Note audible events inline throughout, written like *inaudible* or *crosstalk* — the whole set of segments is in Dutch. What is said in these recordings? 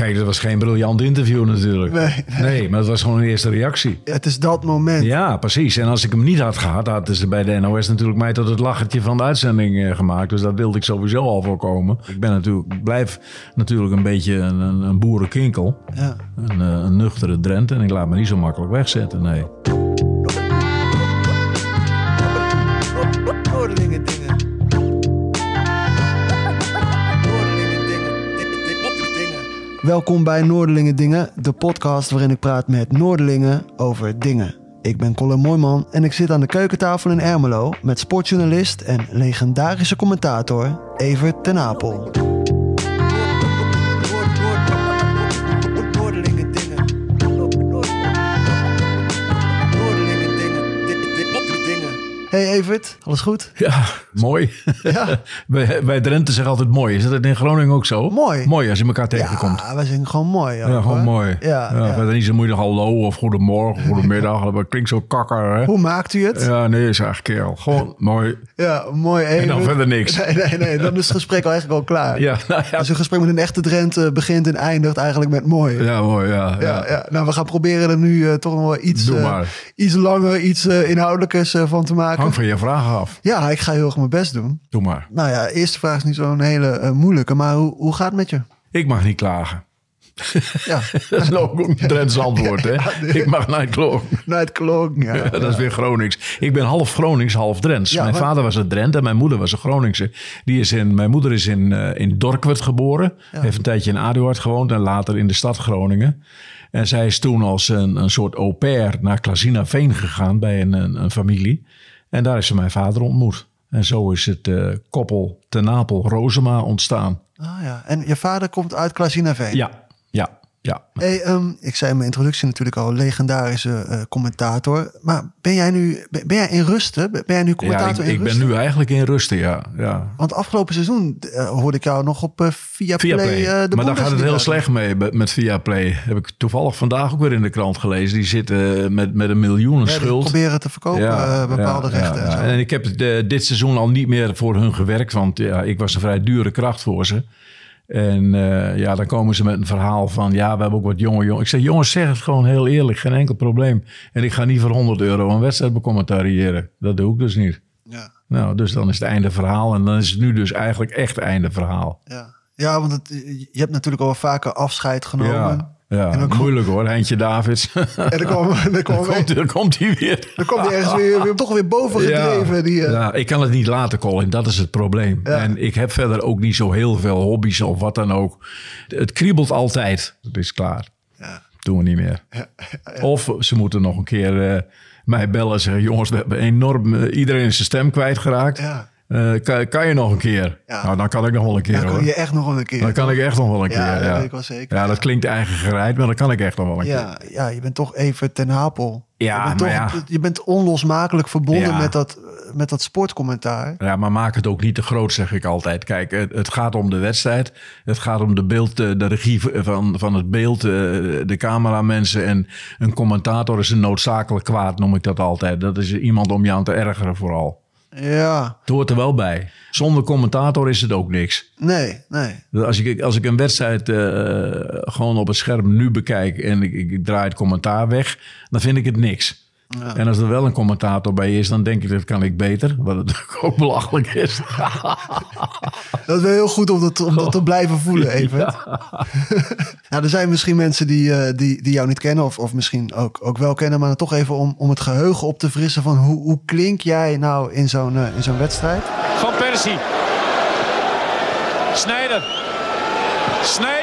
Kijk, dat was geen briljant interview natuurlijk. Nee, nee. maar het was gewoon een eerste reactie. Het is dat moment. Ja, precies. En als ik hem niet had gehad, hadden ze bij de NOS natuurlijk mij tot het lachertje van de uitzending eh, gemaakt. Dus dat wilde ik sowieso al voorkomen. Ik ben natuurlijk, blijf natuurlijk een beetje een, een, een boerenkinkel. Ja. Een, eh, een nuchtere Drent. En ik laat me niet zo makkelijk wegzetten, nee. Welkom bij Noordelingen Dingen, de podcast waarin ik praat met Noordelingen over dingen. Ik ben Colin Mooiman en ik zit aan de keukentafel in Ermelo met sportjournalist en legendarische commentator Evert ten Apel. Hey Evert, alles goed? Ja, mooi. Ja. *laughs* bij, bij Drenthe zeggen altijd mooi. Is dat in Groningen ook zo? Mooi. Mooi als je elkaar tegenkomt. Ja, wij zijn gewoon mooi. ook, Ja, gewoon hoor. mooi. Ja, ja. Verder niet zo moeilijk hallo of goedemorgen, *laughs* goedemiddag. Dat klinkt zo kakker, hè? Hoe maakt u het? Ja, nee, is eigenlijk kerel. Gewoon *laughs* mooi. Ja, mooi. En dan verder niks. Nee, nee, nee. Dan is het gesprek al eigenlijk al klaar. Ja, nou ja. Dus een gesprek met een echte Drenthe begint en eindigt eigenlijk met mooi. Ja, mooi, ja. Ja, ja. ja. Nou, we gaan proberen er nu eh, toch nog wel iets, eh, iets langer, iets eh, inhoudelijkers van te maken. Hang van je vragen af. Ja, ik ga heel erg mijn best doen. Doe maar. Nou ja, eerste vraag is niet zo'n hele eh, moeilijke, maar hoe, hoe gaat het met je? Ik mag niet klagen. Ja, *laughs* Dat is ook een Drents antwoord, hè? *laughs* *laughs* Ik mag niet klagen. naar het. Ja, Ja, dat is weer Gronings. Ik ben half Gronings, half Drents. Ja, mijn maar- vader was een Drent en mijn moeder was een Groningse. Die is in, mijn moeder is in, eh, in Dorkwerd geboren. Heeft een tijdje in Aduard gewoond en later in de stad Groningen. En zij is toen als een, een soort au pair naar Klazinaveen gegaan bij een, een, een familie. En daar is ze mijn vader ontmoet. En zo is het eh, koppel Ten Apel Rozema ontstaan. Ah, ja. En je vader komt uit Klazinaveen. Ja, ja, ja. Hey, ehm, ik zei in mijn introductie natuurlijk al, legendarische eh, commentator. Maar ben jij nu ben, ben jij in rusten? Ben jij nu Ja, commentator ik, in ik ben nu eigenlijk in rusten, ja. ja. Want afgelopen seizoen eh, hoorde ik jou nog op eh via Play. De maar daar gaat het heel slecht mee met Via Play. Heb ik toevallig vandaag ook weer in de krant gelezen. Die zitten met, met een miljoenen Ja, die schuld. proberen te verkopen, bepaalde ja, rechten. ja, en ja. zo. En ik heb dit seizoen al niet meer voor hun gewerkt. Want ja, ik was een vrij dure kracht voor ze. En eh, ja, dan komen ze met een verhaal van... ja, we hebben ook wat jonge jongens. Ik zeg, jongens, zeg het gewoon heel eerlijk. Geen enkel probleem. En ik ga niet voor 100 euro een wedstrijd becommentariëren. Dat doe ik dus niet. Ja, Nou, dus dan is het einde verhaal. En dan is het nu dus eigenlijk echt einde verhaal. ja. ja, want het, je hebt natuurlijk al vaker afscheid genomen. Ja, ja En dan kom- moeilijk hoor. Heintje Davids. *laughs* En dan kwam, dan *laughs* kwam, Dan komt, dan komt hij weer. dan kwam hij ergens weer, weer, toch weer boven *laughs* gedreven. Die, eh, ja, ik kan het niet laten, Colin. Dat is het probleem. Ja. En ik heb verder ook niet zo heel veel hobby's of wat dan ook. Het kriebelt altijd. Het is klaar. Ja. Doen we niet meer. Of ze moeten nog een keer eh, mij bellen en zeggen... jongens, we hebben enorm... eh, iedereen zijn stem kwijtgeraakt. Ja. Eh, kan, kan je nog een keer? Ja. Nou, dan kan ik nog wel een keer Dan hoor. kan je echt nog een keer. Dan kan ik echt nog wel een Ja, keer. dat weet ik wel zeker. Ja, dat klinkt eigen gereid, maar dan kan ik echt nog wel een keer. Ja, ja, je bent toch even ten Apel. Ja, je bent, maar toch, ja. je bent onlosmakelijk verbonden Ja. met, dat, met dat sportcommentaar. Ja, maar maak het ook niet te groot, zeg ik altijd. Kijk, het, het gaat om de wedstrijd. Het gaat om de, beeld, eh, de regie van, van het beeld, eh, de cameramensen. En een commentator is een noodzakelijk kwaad, noem ik dat altijd. Dat is iemand om je aan te ergeren vooral. Ja, Het hoort er wel bij. Zonder commentator is het ook niks. nee, nee. Als ik, als ik een wedstrijd eh, gewoon op het scherm nu bekijk en ik, ik draai het commentaar weg, dan vind ik het niks. En als er wel een commentator bij is, dan denk ik dat kan ik beter. Wat natuurlijk *laughs* ook belachelijk is. *laughs* Dat is wel heel goed om dat, om dat te blijven voelen, *laughs* even. nou, er zijn misschien mensen die, eh, die, die jou niet kennen, of, of misschien ook, ook wel kennen, maar dan toch even om, om het geheugen op te frissen van hoe, hoe klink jij nou in zo'n eh, in zo'n wedstrijd? Van Persie. Snijder. Snijder!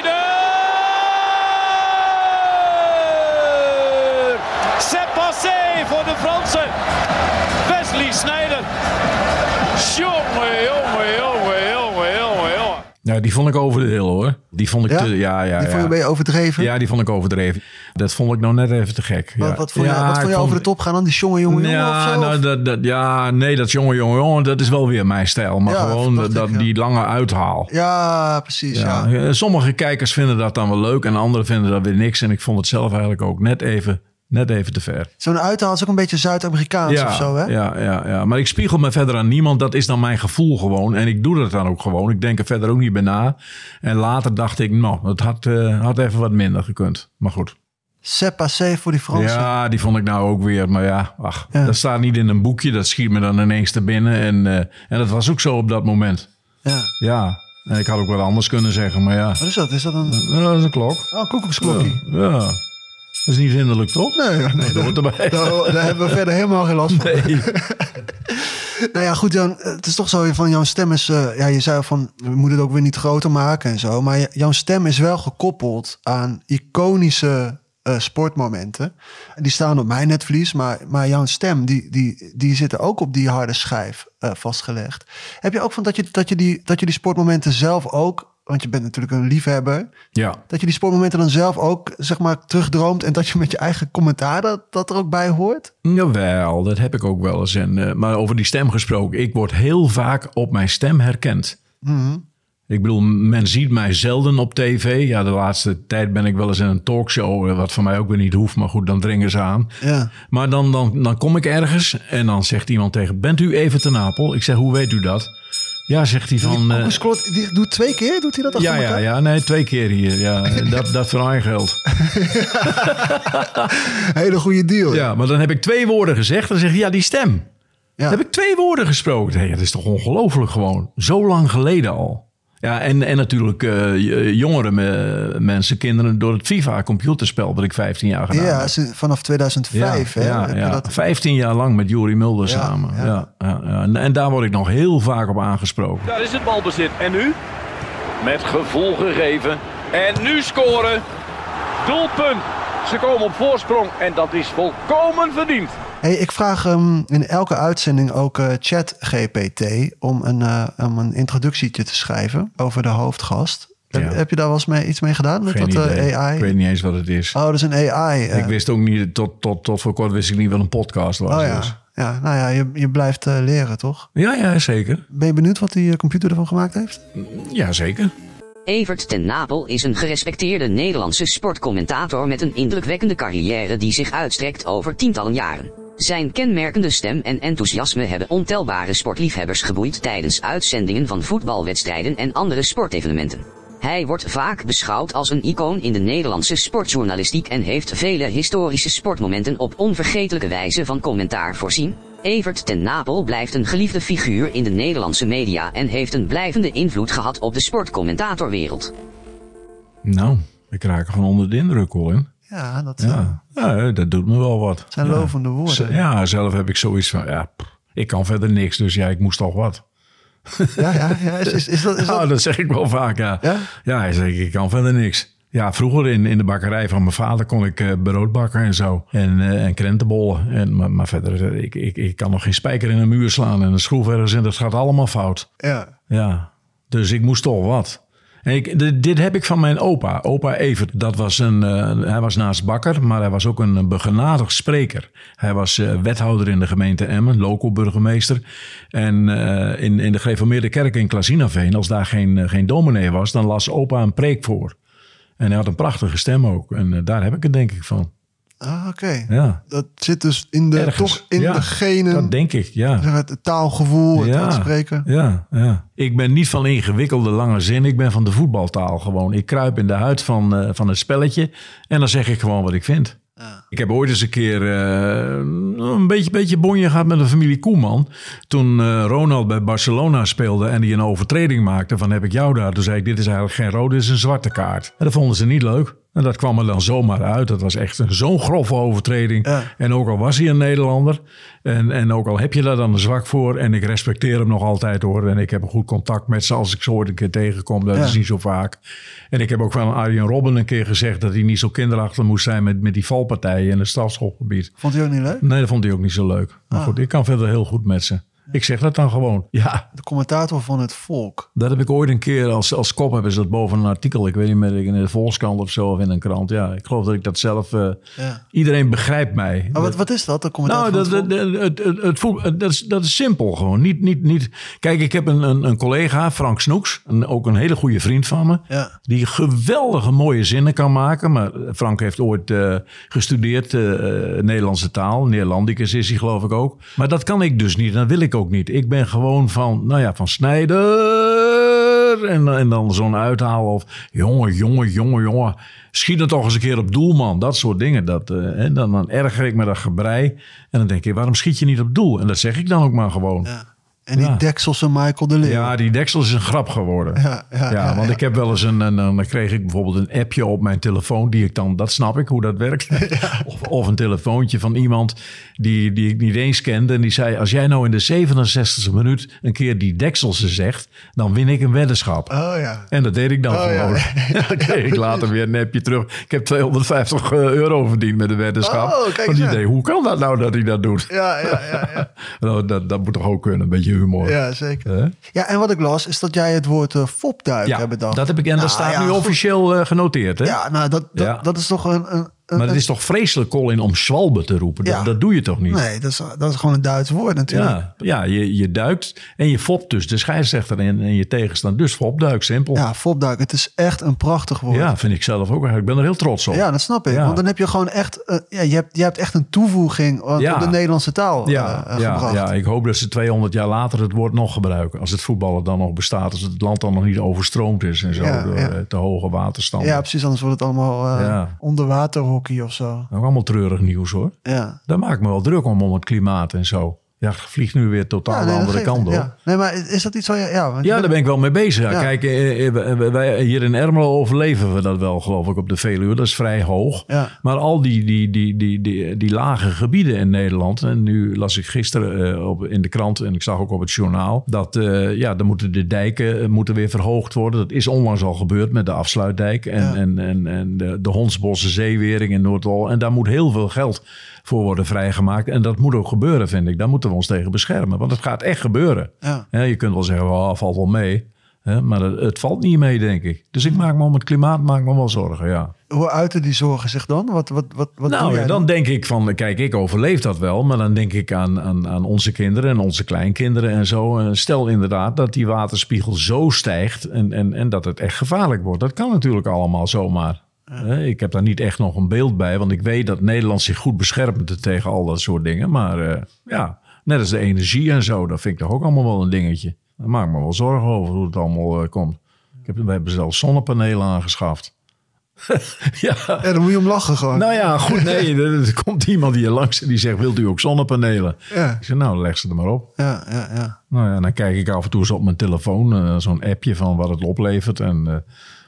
Ja, die vond ik over de heel hoor. Die vond ik Ja? te, ja, ja, Die vond je ja. overdreven? Ja, die vond ik overdreven. Dat vond ik nou net even te gek. Wat, ja. wat vond je, Ja, wat vond je over de top gaan dan? Die jonge jonge jongen of ja, zo? nou, dat, dat, ja, nee, dat jonge, jonge, jongen, dat is wel weer mijn stijl. Maar gewoon dat, ik, ja. die lange uithaal. Ja, precies. Ja. Sommige kijkers vinden dat dan wel leuk en anderen vinden dat weer niks. En ik vond het zelf eigenlijk ook net even, net even te ver. Zo'n uithaal is ook een beetje Zuid-Amerikaans ja, of zo, hè? Ja, ja, ja, maar ik spiegel me verder aan niemand. Dat is dan mijn gevoel gewoon. En ik doe dat dan ook gewoon. Ik denk er verder ook niet bij na. En later dacht ik, nou, het had, eh, had even wat minder gekund. Maar goed. C'est passé voor die Fransen. Ja, die vond ik nou ook weer. Maar ja, ach, Ja. dat staat niet in een boekje. Dat schiet me dan ineens te binnen. En, eh, en dat was ook zo op dat moment. Ja. Ja, en ik had ook wat anders kunnen zeggen. Maar ja, Wat is dat? Is dat een... dat is een klok. Oh. Ja, ja. Dat is niet hinderlijk, toch? Nee, nee, Dat hoort erbij. *laughs* daar, daar hebben we verder helemaal geen last van. Nee. *laughs* Nou ja, goed, Jan, het is toch zo van jouw stem is... eh, ja, je zei van, we moeten het ook weer niet groter maken en zo. Maar jouw stem is wel gekoppeld aan iconische eh, sportmomenten. En die staan op mijn netvlies, maar, maar jouw stem, die, die, die zitten ook op die harde schijf eh, vastgelegd. Heb je ook van dat je, dat, je die, dat je die sportmomenten zelf ook... Want je bent natuurlijk een liefhebber. Ja, Dat je die sportmomenten dan zelf ook, zeg maar, terugdroomt. En dat je met je eigen commentaar dat, dat er ook bij hoort. jawel, dat heb ik ook wel eens. En, eh, maar over die stem gesproken, ik word heel vaak op mijn stem herkend. Ik bedoel, men ziet mij zelden op tv. Ja, de laatste tijd ben ik wel eens in een talkshow, eh, wat voor mij ook weer niet hoeft. Maar goed, dan dringen ze aan. Ja. Maar dan, dan, dan kom ik ergens en dan zegt iemand tegen, bent u even te Napel? Ik zeg, hoe weet u dat? Ja, zegt hij van... eh, Koekoeksklok, die doet twee keer, doet hij dat achter ja, ja, ja, nee, twee keer hier. Ja, *laughs* dat, dat voor eigen geld. *laughs* Hele goede deal. Ja, maar dan heb ik twee woorden gezegd. Dan zeg je, ja, die stem. Ja. Dan heb ik twee woorden gesproken. Hey, dat is toch ongelooflijk gewoon. Zo lang geleden al. Ja, en, en natuurlijk eh, jongere me- mensen, kinderen door het FIFA-computerspel dat ik 15 jaar gedaan Ja, heb. vanaf 2005 hè? ja, heb je ja. dat- 15 jaar lang met Juri Mulder Ja, samen. ja. Ja. Ja, ja, En, en daar word ik nog heel vaak op aangesproken. Daar is het balbezit. En nu? Met gevoel gegeven. En nu scoren. Doelpunt. Ze komen op voorsprong en dat is volkomen verdiend. Hey, ik vraag hem in elke uitzending ook eh ChatGPT om een, eh, om een introductietje te schrijven over de hoofdgast. Heb, Ja. heb je daar wel eens mee, iets mee gedaan met Geen dat eh, idee. AI? Ik weet niet eens wat het is. Oh, dat is een AI. Ik wist ook niet, tot, tot, tot voor kort wist ik niet wat een podcast was. oh ja. dus. ja, nou ja, je, je blijft leren, toch? ja, ja, zeker. Ben je benieuwd wat die computer ervan gemaakt heeft? Ja, zeker. Evert ten Napel is een gerespecteerde Nederlandse sportcommentator met een indrukwekkende carrière die zich uitstrekt over tientallen jaren. Zijn kenmerkende stem en enthousiasme hebben ontelbare sportliefhebbers geboeid tijdens uitzendingen van voetbalwedstrijden en andere sportevenementen. Hij wordt vaak beschouwd als een icoon in de Nederlandse sportjournalistiek en heeft vele historische sportmomenten op onvergetelijke wijze van commentaar voorzien. Evert ten Napel blijft een geliefde figuur in de Nederlandse media en heeft een blijvende invloed gehad op de sportcommentatorwereld. Nou, ik raak ervan onder de indruk, Colin. Ja, dat eh, Ja, ja dat doet me wel wat. zijn ja. lovende woorden. Ja, zelf heb ik zoiets van, ja, pff, ik kan verder niks, dus ja, ik moest toch wat. Ja, ja, ja. Is, is, is dat, is *laughs* dat... Nou, dat zeg ik wel vaak, ja. Ja? Ja, hij zegt, ik kan verder niks. Ja, vroeger in, in de bakkerij van mijn vader kon ik eh, brood bakken en zo. En, eh, en krentenbollen. En, maar, maar verder, eh, ik, ik, ik kan nog geen spijker in een muur slaan en een schroef ergens in. Dat gaat allemaal fout. Ja. Ja, dus ik moest toch wat. En ik, dit, dit heb ik van mijn opa, opa Evert. Dat was een, hij was naast bakker, maar hij was ook een begenadigd spreker. Hij was wethouder in de gemeente Emmen, local burgemeester. En in, in de gereformeerde kerk in Klazinaveen, als daar geen, geen dominee was, dan las opa een preek voor. En hij had een prachtige stem ook. En eh, daar heb ik het denk ik van. Ah, oké. Ja, Dat zit dus in de, Ergens. toch in Ja, de genen. dat denk ik, ja. zeg, het taalgevoel, het, het spreken. Ja, ja. Ik ben niet van ingewikkelde lange zin. Ik ben van de voetbaltaal gewoon. Ik kruip in de huid van, eh, van het spelletje. En dan zeg ik gewoon wat ik vind. Ik heb ooit eens een keer eh, een beetje, beetje bonje gehad met de familie Koeman. Toen eh, Ronald bij Barcelona speelde en die een overtreding maakte van heb ik jou daar. Toen zei ik dit is eigenlijk geen rode, dit is een zwarte kaart. En dat vonden ze niet leuk. En dat kwam er dan zomaar uit. Dat was echt een- zo'n grove overtreding. Ja. En ook al was hij een Nederlander. En, en ook al heb je daar dan een zwak voor. En ik respecteer hem nog altijd hoor. En ik heb een goed contact met ze als ik ze ooit een keer tegenkom. Dat Ja. is niet zo vaak. En ik heb ook wel aan Arjen Robben een keer gezegd... dat hij niet zo kinderachtig moest zijn met, met die valpartijen in het strafschopgebied. Vond je ook niet leuk? Nee, dat vond hij ook niet zo leuk. Maar Ah. goed, ik kan verder heel goed met ze. Ik zeg dat dan gewoon. Ja, De commentator van het volk. dat heb ik ooit een keer als, als kop hebben ze dat boven een artikel. Ik weet niet meer, in de Volkskrant of zo of in een krant. Ja, ik geloof dat ik dat zelf... eh, Ja. Iedereen begrijpt mij. Maar wat, wat is dat, de commentator Nou, van dat, het het, het, dat, is, dat is simpel gewoon. Niet, niet, niet. Kijk, ik heb een, een, een collega, Frank Snoeks, een, ook een hele goede vriend van me. Ja. Die geweldige mooie zinnen kan maken. Maar Frank heeft ooit eh, gestudeerd eh, Nederlandse taal. Nederlandicus is hij geloof ik ook. Maar dat kan ik dus niet. Dat wil ik ook niet. Ik ben gewoon van, nou ja, van Snijder. En, en dan zo'n uithaal of jongen, jongen, jongen, jongen. Schiet er toch eens een keer op doel, man. Dat soort dingen. Dat, eh, hè, dan, dan erger ik me dat gebrei. En dan denk ik, waarom schiet je niet op doel? En dat zeg ik dan ook maar gewoon. Ja. En die Ja. Dekselse Michael de Leeuw. Ja, die deksel is een grap geworden. Ja, want ik heb wel eens een, een, een- dan kreeg ik bijvoorbeeld een appje op mijn telefoon, die ik dan, dat snap ik hoe dat werkt. *laughs* Of, of een telefoontje van iemand die, die ik niet eens kende. En die zei: Als jij nou in de 67e minuut een keer die dekselse zegt, dan win ik een weddenschap. Oh ja. En dat deed ik dan Oh, gewoon. *laughs* *laughs* dan kreeg ik later weer een appje terug. Ik heb 250 euro verdiend met een weddenschap. Oh, kijk die deed, hoe kan dat nou dat hij dat doet? Ja, ja, ja, ja. Nou, dat, dat moet toch ook kunnen, een beetje humor. ja zeker. Ja, en wat ik las is dat jij het woord eh fopduik Ja, hebt bedacht. dat heb ik en dat Nou, staat ja, nu officieel eh, genoteerd. Hè? Ja, nou, dat, dat, dat is toch een, een maar het is toch vreselijk, Colin, om schwalbe te roepen? Dat, Ja. dat doe je toch niet? Nee, dat is, dat is gewoon een Duits woord natuurlijk. Ja, ja je, je duikt en je fopt dus de scheidsrechter en, en je tegenstander. Dus fopduik, simpel. Ja, fopduik. Het is echt een prachtig woord. Ja, vind ik zelf ook. Ik ben er heel trots op. Ja, dat snap ik. Ja. Want dan heb je gewoon echt... eh, ja, je, hebt, je hebt echt een toevoeging eh, op de Nederlandse taal Ja, eh, ja, gebracht. ja, ik hoop dat ze 200 jaar later het woord nog gebruiken. Als het voetballen dan nog bestaat. Als het land dan nog niet overstroomd is en zo. Door te hoge waterstanden. Ja, precies. Anders wordt het allemaal eh Ja. Of zo. Ook allemaal treurig nieuws hoor. Ja. Daar maak ik me wel druk om, om het klimaat en zo. Ja, vliegt nu weer totaal ja, de nee, andere geeft- kant op. Ja. Nee, maar is dat iets waar je... Ja, want je Ja, daar ben ik wel mee bezig. Ja. Kijk, eh, eh, wij hier in Ermelo overleven we dat wel, geloof ik, op de Veluwe. Dat is vrij hoog. Maar al die, die, die, die, die, die lage gebieden in Nederland... en nu las ik gisteren eh, op, in de krant en ik zag ook op het journaal... dat eh, ja, dan moeten de dijken eh, moeten weer verhoogd worden. Dat is onlangs al gebeurd met de afsluitdijk... en, en, en, en de, de Hondsbosse Zeewering in Noordwal. En daar moet heel veel geld voor worden vrijgemaakt. En dat moet ook gebeuren, vind ik. Daar moeten we ons tegen beschermen. Want het gaat echt gebeuren. Ja. Ja, je kunt wel zeggen, oh, valt wel mee. Hè, maar het, het valt niet mee, denk ik. Dus ik maak me om het klimaat maak me wel zorgen, ja. Hoe uiten die zorgen zich dan? Wat, wat, wat, wat nou, dan denk ik van, kijk, ik overleef dat wel. Maar dan denk ik aan, aan, aan onze kinderen en onze kleinkinderen en zo. En stel inderdaad dat die waterspiegel zo stijgt en, en, en dat het echt gevaarlijk wordt. Dat kan natuurlijk allemaal zomaar. Ik heb daar niet echt nog een beeld bij, want ik weet dat Nederland zich goed beschermt tegen al dat soort dingen. Maar eh, ja, net als de energie en zo, dat vind ik toch ook allemaal wel een dingetje. Daar maak ik me wel zorgen over hoe het allemaal eh, komt. Ik heb, we hebben zelfs zonnepanelen aangeschaft. *laughs* ja, Ja, dan moet je om lachen gewoon. nou ja, goed. Nee, *laughs* er, er komt iemand hier langs en die zegt: Wilt u ook zonnepanelen? Ja. Ik zeg: Nou, leg ze er maar op. Ja, ja, ja. Nou ja, dan kijk ik af en toe eens op mijn telefoon, eh, zo'n appje van wat het oplevert. En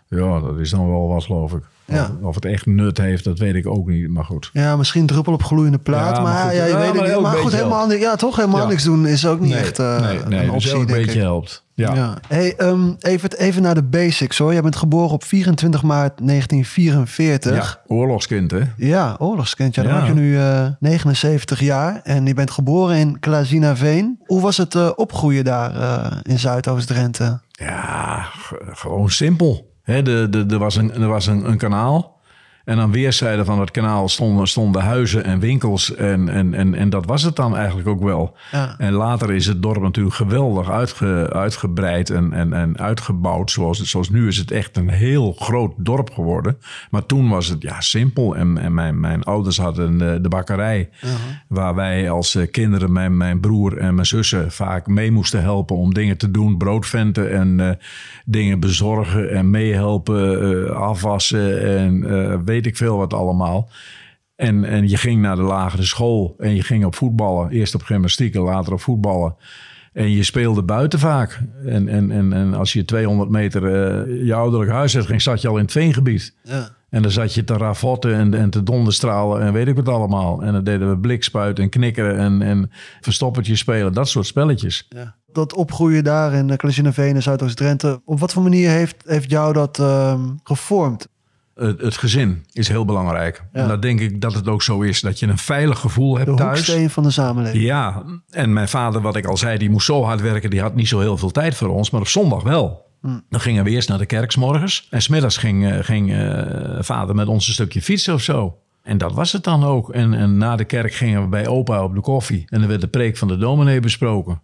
ja, dat is dan wel wat, geloof ik. Ja. Of, het echt nut heeft, dat weet ik ook niet. Maar goed. Ja, misschien druppel op gloeiende plaat. Ja, maar, maar goed. ja, je weet maar niet. Maar goed, helemaal, ja, toch helemaal niks doen is ook niet echt eh, nee, nee, een dus optie, een beetje ik. helpt. Ja. Hey, ehm, even, even naar de basics hoor. Jij bent geboren op 24 maart 1944. Ja, oorlogskind, hè? Ja, oorlogskind. Ja, dan maak je nu eh, 79 jaar. En je bent geboren in Klazinaveen. Hoe was het eh, opgroeien daar eh, in Zuidoost-Drenthe? Ja, gewoon simpel. Hè, de, de, er was, een, er was een, een kanaal. En aan weerszijden van het kanaal stonden, stonden huizen en winkels. En, en, en, en dat was het dan eigenlijk ook wel. Ja. En later is het dorp natuurlijk geweldig uitge, uitgebreid en, en, en uitgebouwd. Zoals, zoals nu is het echt een heel groot dorp geworden. Maar toen was het ja, simpel. En, en mijn, mijn ouders hadden de, de bakkerij. Waar wij als eh, kinderen, mijn, mijn broer en mijn zussen... vaak mee moesten helpen om dingen te doen. Broodventen en eh, dingen bezorgen en meehelpen. eh, afwassen en eh, weet ik veel wat allemaal. En, en je ging naar de lagere school en je ging op voetballen. Eerst op gymnastiek en later op voetballen. En je speelde buiten vaak. En, en, en, en als je 200 meter eh, je ouderlijk huis uit ging, zat je al in het veengebied. Ja. En dan zat je te ravotten en, en te donderstralen en weet ik wat allemaal. En dan deden we blikspuiten en knikkeren en, en verstoppertje spelen. Dat soort spelletjes. Ja. Dat opgroeien daar in Klazinaveen in Zuidoost-Drenthe. Op wat voor manier heeft, heeft jou dat ehm, gevormd? Het, het gezin is heel belangrijk. En dat denk ik dat het ook zo is. Dat je een veilig gevoel hebt De thuis. hoeksteen van de samenleving. Ja, en mijn vader, wat ik al zei, die moest zo hard werken. Die had niet zo heel veel tijd voor ons, maar op zondag wel. Dan gingen we eerst naar de kerk 's morgens. En smiddags ging, eh, ging eh, vader met ons een stukje fietsen of zo. En dat was het dan ook. En, en na de kerk gingen we bij opa op de koffie. En dan werd de preek van de dominee besproken.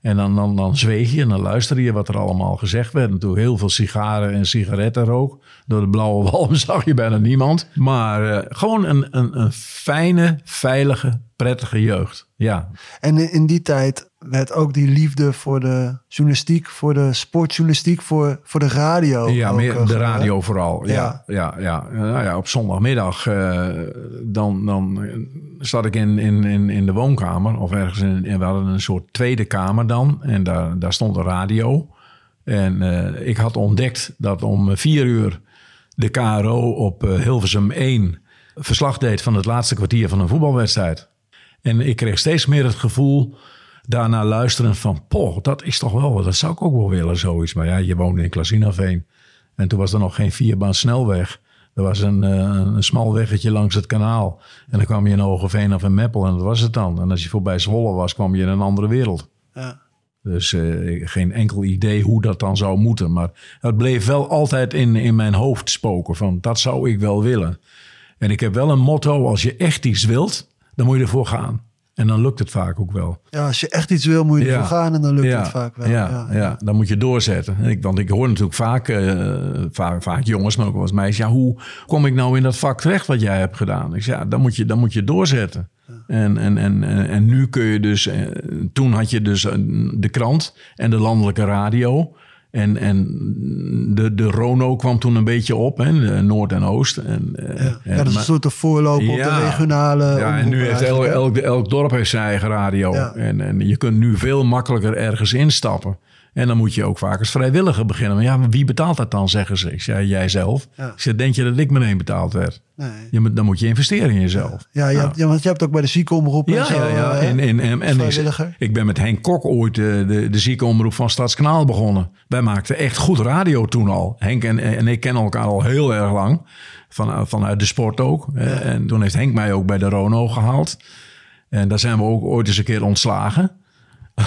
En dan, dan, dan zweeg je en dan luisterde je wat er allemaal gezegd werd. Natuurlijk heel veel sigaren en sigarettenrook. Door de blauwe *laughs* walm zag je bijna niemand. Maar eh, gewoon een, een, een fijne, veilige, prettige jeugd. Ja, En in, die tijd werd ook die liefde voor de journalistiek, voor de sportjournalistiek, voor, voor de radio. ja ook, meer eh, de gedaan. radio vooral. Ja, Ja. ja. Ja, Nou ja, op zondagmiddag eh, dan, dan zat ik in, in, in, in de woonkamer. Of ergens in, we hadden een soort tweede kamer dan. En daar, daar stond een radio. En eh, ik had ontdekt dat om vier uur de KRO op Hilversum 1 verslag deed van het laatste kwartier van een voetbalwedstrijd. En ik kreeg steeds meer het gevoel daarna luisteren van... poh, dat is toch wel dat zou ik ook wel willen, zoiets. Maar ja, je woonde in Klazinaveen. En toen was er nog geen vierbaan snelweg. Er was een, eh, een smal weggetje langs het kanaal. En dan kwam je in Hogeveen of in Meppel en dat was het dan. En als je voorbij Zwolle was, kwam je in een andere wereld. Ja. Dus eh, geen enkel idee hoe dat dan zou moeten. Maar het bleef wel altijd in, in mijn hoofd spoken. Van dat zou ik wel willen. En ik heb wel een motto. Als je echt iets wilt, dan moet je ervoor gaan. En dan lukt het vaak ook wel. Ja, als je echt iets wil, moet je Ja. ervoor gaan en dan lukt ja, het vaak wel. Ja, ja, dan moet je doorzetten. En Ik, want ik hoor natuurlijk vaak, eh, vaak, vaak jongens, maar ook wel eens meisjes. Ja, hoe kom ik nou in dat vak terecht wat jij hebt gedaan? Ik zeg, ja, dan moet je, dan moet je doorzetten. En, en, en, en, en nu kun je dus, eh, toen had je dus eh, de krant en de landelijke radio. En, en de, de Rono kwam toen een beetje op, hè, de Noord en Oost. En, eh, Ja, en- ja, dat is een soort de voorloper op de regionale ja, en nu heeft elk, elk, elk dorp heeft zijn eigen radio. Ja. En, en je kunt nu veel makkelijker ergens instappen. En dan moet je ook vaak als vrijwilliger beginnen. Maar ja, maar wie betaalt dat dan, zeggen ze. Ik zei, jij zelf. Ja. Ik zei, denk je dat ik meteen betaald werd? Nee. Je, dan moet je investeren in jezelf. Ja, ja, want je hebt ook bij de ziekenomroep en Ja, zo. ja, ja. eh, En, en, en, en ik, vrijwilliger. ik ben met Henk Kok ooit de, de, de ziekenomroep van Stadskanaal begonnen. Wij maakten echt goed radio toen al. Henk en, en ik kennen elkaar al heel erg lang. Van, vanuit de sport ook. Eh, En toen heeft Henk mij ook bij de Rono gehaald. En daar zijn we ook ooit eens een keer ontslagen.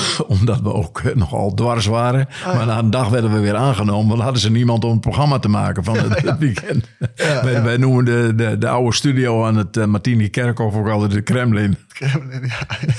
*laughs* Omdat we ook eh, nogal dwars waren. Maar na een dag werden we weer aangenomen. Want hadden ze niemand om het programma te maken van *laughs* het, weekend. *laughs* wij, wij noemen de, de, de oude studio aan het uh, Martini Kerkhof ook altijd de Kremlin. Kremlin,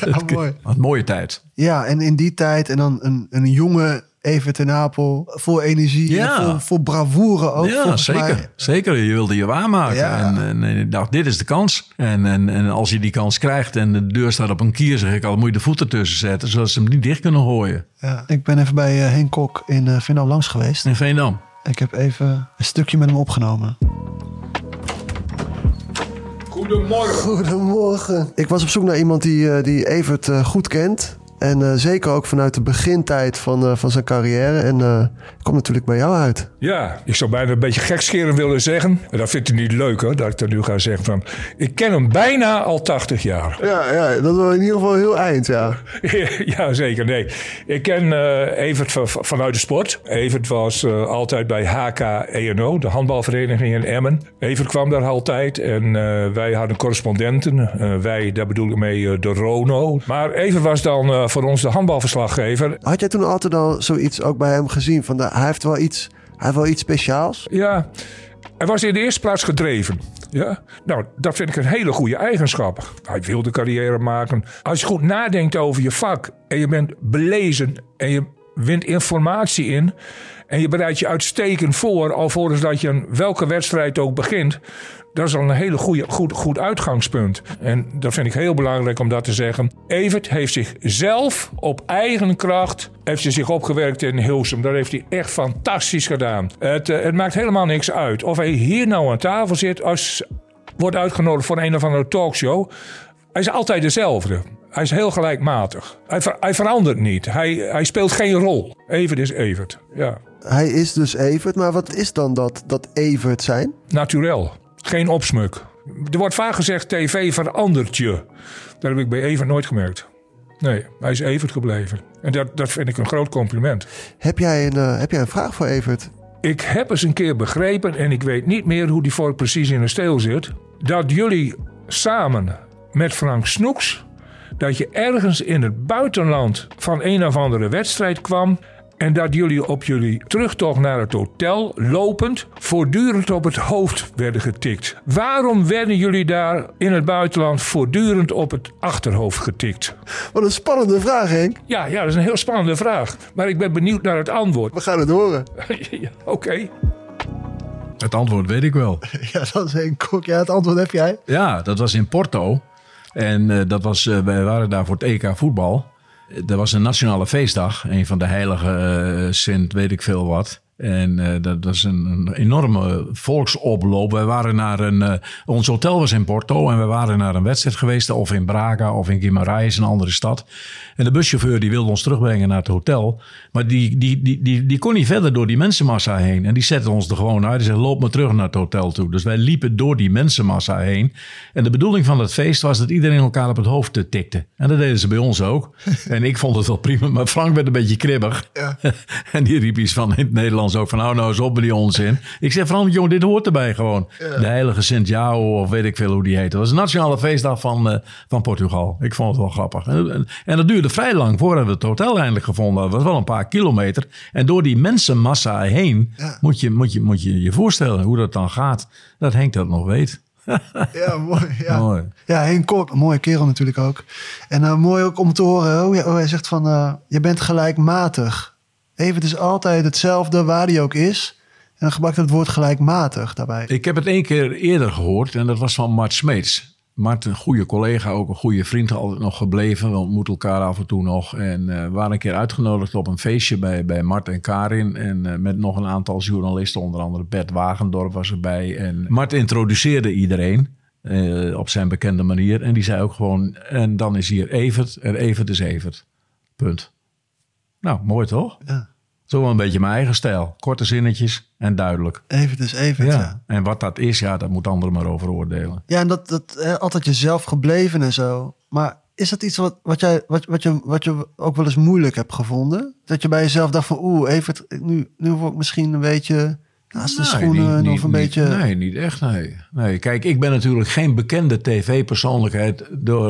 ja, mooi. Wat een mooie tijd. Ja, en in die tijd en dan een, een jonge Evert in Apel. Voor energie, Ja. voor, voor bravoure ook. Ja, zeker. mij. Zeker, je wilde je waarmaken. Ja. En, en, en ik dacht, dit is de kans. En, en, en als je die kans krijgt en de deur staat op een kier, zeg ik al, moet je de voeten tussen zetten, zodat ze hem niet dicht kunnen gooien. Ja, ik ben even bij eh, Henk Kok in uh, Vindam langs geweest. In Veendam. Ik heb even een stukje met hem opgenomen. Goedemorgen. Goedemorgen. Ik was op zoek naar iemand die, uh, die Evert goed kent. En uh, zeker ook vanuit de begintijd van, uh, van zijn carrière. En uh, ik kom natuurlijk bij jou uit. Ja, ik zou bijna een beetje gekscheren willen zeggen. En dat vindt u niet leuk hoor, dat ik dat nu ga zeggen van... Ik ken hem bijna al 80 jaar. Ja, ja dat was in ieder geval heel eind, ja. *laughs* ja, zeker. Nee, ik ken Evert van, vanuit de sport. Evert was altijd bij HK ENO, de handbalvereniging in Emmen. Evert kwam daar altijd en wij hadden correspondenten. wij, daar bedoel ik mee de Rono. Maar Evert was dan voor ons de handbalverslaggever. Had jij toen altijd al zoiets ook bij hem gezien? Van de, hij heeft wel iets, hij heeft wel iets speciaals? Ja, hij was in de eerste plaats gedreven. Ja? Nou, dat vind ik een hele goede eigenschap. Hij wilde carrière maken. Als je goed nadenkt over je vak en je bent belezen en je wint informatie in en je bereidt je uitstekend voor alvorens dat je een welke wedstrijd ook begint. Dat is al een hele goede, goed, goed uitgangspunt. En dat vind ik heel belangrijk om dat te zeggen. Evert heeft zichzelf op eigen kracht heeft zich opgewerkt in Hilsum. Dat heeft hij echt fantastisch gedaan. Het, uh, het maakt helemaal niks uit. Of hij hier nou aan tafel zit, als wordt uitgenodigd voor een of andere talkshow. Hij is altijd dezelfde. Hij is heel gelijkmatig. Hij, hij verandert niet. Hij, hij speelt geen rol. Evert is Evert, ja. Hij is dus Evert, maar wat is dan dat, dat Evert zijn? Naturel. Geen opsmuk. Er wordt vaak gezegd, tv verandert je. Dat heb ik bij Evert nooit gemerkt. Nee, hij is Evert gebleven. En dat, dat vind ik een groot compliment. Heb jij een, uh, heb jij een vraag voor Evert? Ik heb eens een keer begrepen, en ik weet niet meer hoe die vork precies in de steel zit, dat jullie samen met Frank Snoeks, dat je ergens in het buitenland van een of andere wedstrijd kwam en dat jullie op jullie terugtocht naar het hotel lopend voortdurend op het hoofd werden getikt. Waarom werden jullie daar in het buitenland voortdurend op het achterhoofd getikt? Wat een spannende vraag, Henk. Ja, ja, dat is een heel spannende vraag. Maar ik ben benieuwd naar het antwoord. We gaan het horen. *laughs* Oké. Het antwoord weet ik wel. *laughs* Ja, dat is Henk Kok. Ja, het antwoord heb jij. Ja, dat was in Porto. En eh, dat was, eh, wij waren daar voor het EK voetbal. Er was een nationale feestdag. Een van de heilige eh, Sint weet ik veel wat. En eh, dat was een, een enorme volksoploop. Wij waren naar een. eh, ons hotel was in Porto en we waren naar een wedstrijd geweest. Of in Braga of in Guimarães, een andere stad. En de buschauffeur die wilde ons terugbrengen naar het hotel. Maar die, die, die, die, die kon niet verder door die mensenmassa heen. En die zette ons er gewoon uit. Die zei: loop maar terug naar het hotel toe. Dus wij liepen door die mensenmassa heen. En de bedoeling van het feest was dat iedereen elkaar op het hoofd eh, tikte. En dat deden ze bij ons ook. *laughs* en ik vond het wel prima. Maar Frank werd een beetje kribbig. *laughs* en die riep iets van in het Nederlands ook van hou nou eens op met die onzin. Ik zeg Frank, jongen, dit hoort erbij gewoon. De heilige Sint Jao of weet ik veel hoe die heette. Dat was een nationale feestdag van, eh, van Portugal. Ik vond het wel grappig. En, en, en dat duurde vrij lang voordat we het hotel eindelijk gevonden hadden. Dat was wel een paar kilometer. En door die mensenmassa heen moet, je, moet, je, moet je je voorstellen hoe dat dan gaat. Dat Henk dat nog weet. *laughs* Ja, mooi. Ja, Mooi. ja Henk Kok, een mooie kerel natuurlijk ook. En eh, mooi ook om te horen hoe, hij- hoe hij zegt van... eh, je bent gelijkmatig. Even, het is altijd hetzelfde waar hij ook is. En dan gebruikt het woord gelijkmatig daarbij. Ik heb het één keer eerder gehoord en dat was van Mart Smeets. Mart, een goede collega, ook een goede vriend, altijd nog gebleven. We ontmoeten elkaar af en toe nog. En eh, waren een keer uitgenodigd op een feestje bij, bij Mart en Karin. En eh, met nog een aantal journalisten, onder andere Bert Wagendorp was erbij. En Mart introduceerde iedereen eh, op zijn bekende manier. En die zei ook gewoon, en dan is hier Evert en Evert is Evert. Punt. Nou, mooi toch? Ja. Zo wel een beetje mijn eigen stijl. Korte zinnetjes en duidelijk. Even, dus even. Ja, Ja, en wat dat is, ja, dat moet anderen maar over oordelen. ja en dat, dat altijd jezelf gebleven en zo. Maar is dat iets wat, wat, jij, wat, wat, je, wat je ook wel eens moeilijk hebt gevonden? Dat je bij jezelf dacht van... Oeh, Evert, nu, nu word ik misschien een beetje naast de Nee, schoenen... niet- of een niet- beetje... Nee, niet echt, nee. nee. Kijk, ik ben natuurlijk geen bekende tv-persoonlijkheid...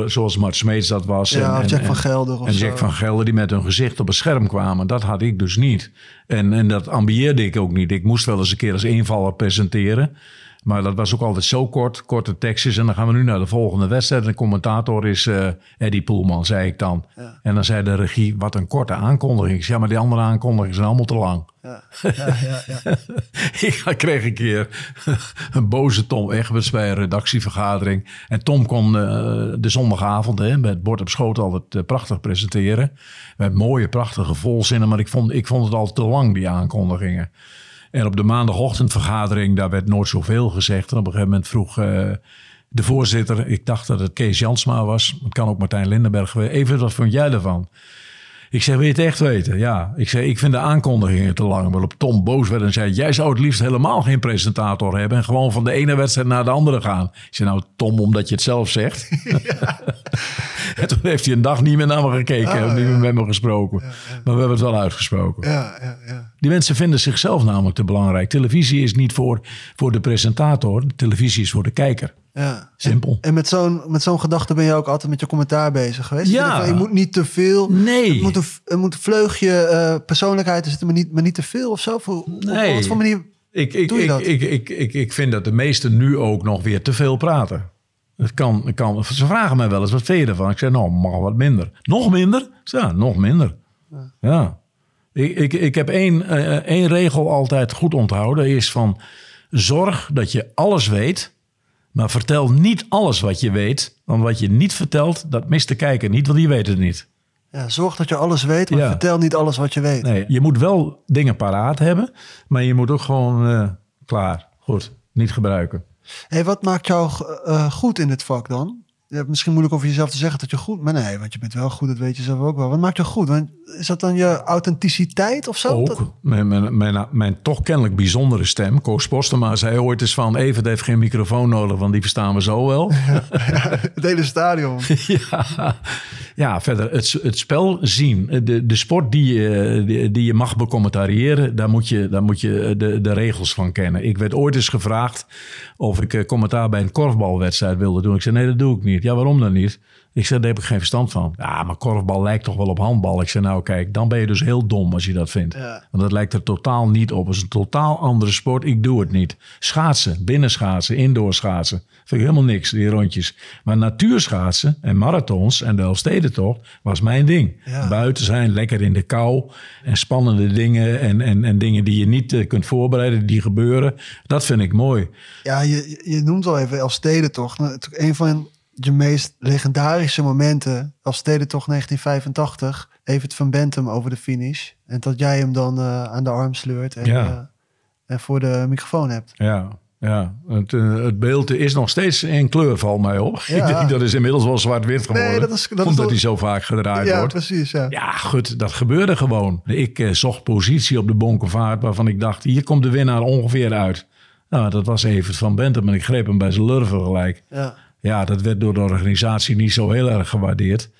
Zoals Mart Smeets dat was. Ja, of Jack van Gelder of En. Jack van Gelder die met hun gezicht op het scherm kwamen. Dat had ik dus niet. En, en dat ambieerde ik ook niet. Ik moest wel eens een keer als invaller presenteren... Maar dat was ook altijd zo kort, korte tekstjes. En dan gaan we nu naar de volgende wedstrijd. En de commentator is eh Eddie Poelman, zei ik dan. En dan zei de regie, wat een korte aankondiging. Ik zei, ja, maar die andere aankondigingen zijn allemaal te lang. Ja, ja, ja, ja. *laughs* ik kreeg een keer een boze Tom Egberts bij een redactievergadering. En Tom kon eh, de zondagavond hè, met bord op schoot altijd eh, prachtig presenteren. Met mooie, prachtige volzinnen. Maar ik vond, ik vond het al te lang, die aankondigingen. En op de maandagochtendvergadering, daar werd nooit zoveel gezegd. En op een gegeven moment vroeg eh, de voorzitter, ik dacht dat het Kees Jansma was. Het kan ook Martijn Lindenberg geweest. Even, wat vond jij ervan? Ik zeg, wil je het echt weten? Ja. Ik zeg, ik vind de aankondigingen te lang. Waarop Tom boos werd en zei, jij zou het liefst helemaal geen presentator hebben. En gewoon van de ene wedstrijd naar de andere gaan. Ik zei, nou Tom, omdat je het zelf zegt. *laughs* *laughs* en toen heeft hij een dag niet meer naar me gekeken. en niet meer met me gesproken. Maar we hebben het wel uitgesproken. ja, ja, ja. Die mensen vinden zichzelf namelijk te belangrijk. Televisie is niet voor, voor de presentator. Televisie is voor de kijker. Ja. Simpel. En, en met zo'n met zo'n gedachte ben je ook altijd met je commentaar bezig geweest? Ja. Je, moet niet te veel. Nee. Het moet een, moet een vleugje eh, persoonlijkheid zitten, maar niet, maar niet te veel of zo. Voor, Nee. Op wat voor manier? Ik, ik, Doe je ik, dat? ik, ik, ik, ik vind dat de meesten nu ook nog weer te veel praten. Het kan, het kan, ze vragen mij wel eens, wat vind je ervan? Ik zeg, nou, mag wat minder. Nog minder? Ja, nog minder. Ja. Ik, ik, ik heb één, eh, één regel altijd goed onthouden. Is van, zorg dat je alles weet. Maar vertel niet alles wat je weet. Want wat je niet vertelt, dat mist de kijker niet. Want die weet het niet. Ja, zorg dat je alles weet, maar Ja. vertel niet alles wat je weet. Nee, je moet wel dingen paraat hebben. Maar je moet ook gewoon eh, klaar. Goed, niet gebruiken. Hey, wat maakt jou eh, goed in dit vak dan? Hebt misschien moeilijk over jezelf te zeggen dat je goed... Maar nee, want je bent wel goed, dat weet je zelf ook wel. Wat maakt je goed? Want is dat dan je authenticiteit of zo? Ook. Mijn, mijn, mijn, mijn toch kennelijk bijzondere stem. Koos Postema zei ooit eens van... Evert heeft geen microfoon nodig, want die verstaan we zo wel. *laughs* Het hele stadion. *laughs* ja. ja, verder het, het spel zien. De, de sport die je, die, die je mag becommentariëren... daar moet je, daar moet je de, de regels van kennen. Ik werd ooit eens gevraagd of ik eh, commentaar bij een korfbalwedstrijd wilde doen. Ik zei, nee, dat doe ik niet. Ja, waarom dan niet? Ik zei, daar heb ik geen verstand van. Ja, maar korfbal lijkt toch wel op handbal. Ik zei, nou kijk, dan ben je dus heel dom als je dat vindt. Ja. Want dat lijkt er totaal niet op. Het is een totaal andere sport. Ik doe het niet. Schaatsen, binnenschaatsen, indoor schaatsen. Vind ik helemaal niks, die rondjes. Maar natuurschaatsen en marathons en de Elfstedentocht was mijn ding. Ja. Buiten zijn, lekker in de kou. En spannende dingen en, en, en dingen die je niet eh, kunt voorbereiden, die gebeuren. Dat vind ik mooi. Ja, je, je noemt al even Elfstedentocht. Nou, Een van je meest legendarische momenten. Elfstedentocht 1985. Evert van Bentum over de finish. En dat jij hem dan eh, aan de arm sleurt. En, Ja. eh, en voor de microfoon hebt. Ja, ja. Het, eh, het beeld is nog steeds in kleur, valt mij op. Ja. *laughs* Ik denk dat is inmiddels wel zwart-wit geworden. Nee, dat is- dat omdat hij zo vaak gedraaid ja, wordt. precies. Ja. Ja, goed, dat gebeurde gewoon. Ik eh, zocht positie op de bonkenvaart waarvan ik dacht... hier komt de winnaar ongeveer uit. Nou, dat was Evert van Bentum en ik greep hem bij zijn lurven gelijk. Ja. Ja, dat werd door de organisatie niet zo heel erg gewaardeerd.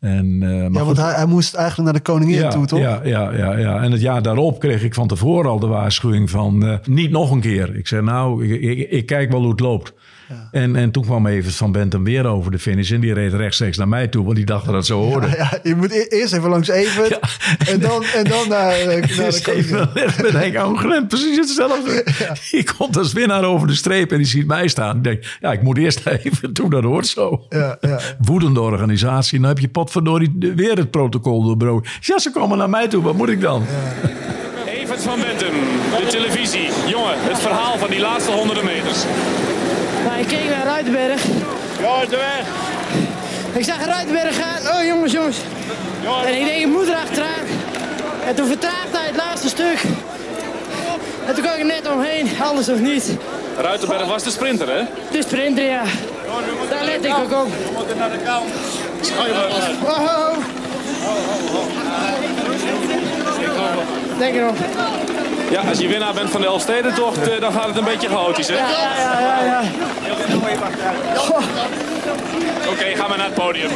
En, eh, maar Ja, goed, want hij, hij moest eigenlijk naar de koningin ja, toe, toch? Ja, ja, ja, ja. En het jaar daarop kreeg ik van tevoren al de waarschuwing van eh, niet nog een keer. Ik zei nou, ik, ik, ik kijk wel hoe het loopt. En, en toen kwam even Van Bentum weer over de finish en die reed rechtstreeks naar mij toe, want die dacht dat het zo hoorde. Ja, je moet e- eerst even langs Evert. En, dan, en dan naar, eh, *laughs* naar de even met Henk Oogren, precies hetzelfde. Die komt als winnaar over de streep en die ziet mij staan. Ik denk, ja, ik moet eerst *laughs* even doen, dat hoort zo. Ja, ja. Woedende organisatie. Nou heb je potverdorie weer het protocol doorbroken. Ja, ze komen naar mij toe, wat moet ik dan? Evert van Bentum, de televisie. Jongen, het verhaal van die laatste honderden meters. Nou, ik keek naar Ruitenberg. Ja, is de weg. Ik zag Ruitenberg gaan. Oh jongens, jongens. En ik denk, ik moet erachteraan. En toen vertraagde hij het laatste stuk. En toen kwam ik er net omheen, alles of niet. Ruitenberg was de sprinter, hè? De sprinter, ja. Daar let ik ook op. We moeten naar de kant. Oh. Denk erom. Ja, als je winnaar bent van de Elfstedentocht, eh, dan gaat het een beetje chaotisch, hè? Ja, ja, ja, ja. Oké, gaan we naar het podium.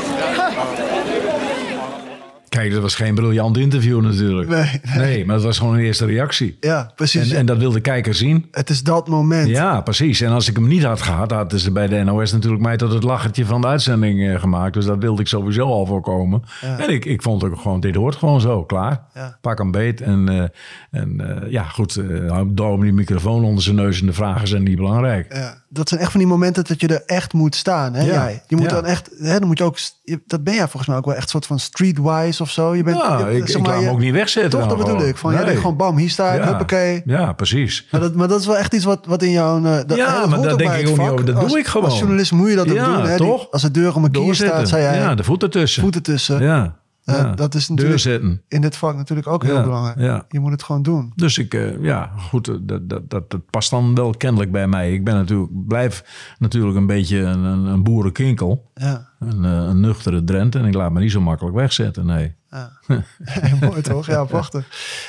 Kijk, dat was geen briljant interview natuurlijk. Nee, Nee, maar het was gewoon een eerste reactie. Ja, precies. En, en dat wil de kijker zien. Het is dat moment. Ja, precies. En als ik hem niet had gehad, hadden ze bij de NOS natuurlijk mij tot het lachertje van de uitzending eh, gemaakt. Dus dat wilde ik sowieso al voorkomen. En ik, ik vond ook gewoon, dit hoort gewoon zo, klaar. Ja. Pak hem beet. En, eh, en eh, ja, goed, uh, die microfoon onder zijn neus en de vragen zijn niet belangrijk. Ja, dat zijn echt van die momenten dat je er echt moet staan. Hè, Ja, jij. Je moet dan echt, hè, dan moet je ook, dat ben jij volgens mij ook wel echt een soort van streetwise of zo. Je bent, Ja, ik, zeg ik hem ook niet wegzetten. Toch, dat bedoel ik. Van, Nee. denkt gewoon, bam, hier sta ik, Ja. huppakee. Ja, precies. Maar dat, maar dat is wel echt iets wat, wat in jouw... eh, dat, Ja, maar daar denk ik ook niet over. Dat als, doe ik gewoon. Als journalist moet je dat ook Ja, doen. Hè? Die- toch? als de deur om een kier staat, zei jij. Ja, de voeten tussen. voeten tussen. Ja. Eh, ja. dat is natuurlijk in dit vak natuurlijk ook heel Ja, belangrijk. ja. Je moet het gewoon doen. Dus ik, eh, ja, goed, dat, dat, dat, dat past dan wel kennelijk bij mij. Ik ben natuurlijk, blijf natuurlijk een beetje een, een, boerenkinkel. Ja. Een, een nuchtere Drent. En ik laat me niet zo makkelijk wegzetten, nee. Ja. Hey, *laughs* mooi toch? Ja, prachtig.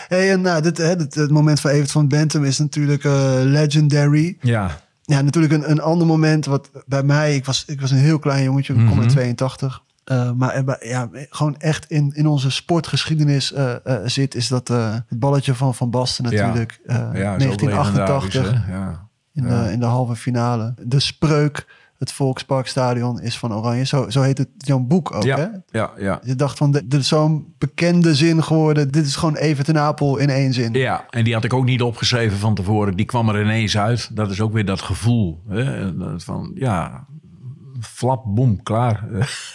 Hey, en nou, dit, hè, dit, het moment van Evert van Bentum is natuurlijk eh, legendary. Ja, Ja, natuurlijk een, een ander moment wat bij mij... Ik was, ik was een heel klein jongetje, ik kom Mhm. uit 82. Eh, maar ja, gewoon echt in, in onze sportgeschiedenis eh, eh, zit... is dat eh, het balletje van Van Basten natuurlijk. eh, ja is ook legendarisch, 1988 hè? Ja. in, Ja. de, in de halve finale. De spreuk, het Volksparkstadion is van Oranje. Zo, zo heet het jouw boek ook, hè? Ja, ja, ja. Je dacht van, dit is zo'n bekende zin geworden. Dit is gewoon even ten Apel in één zin. Ja, en die had ik ook niet opgeschreven van tevoren. Die kwam er ineens uit. Dat is ook weer dat gevoel. Hè? Van, ja, flap, boem, klaar.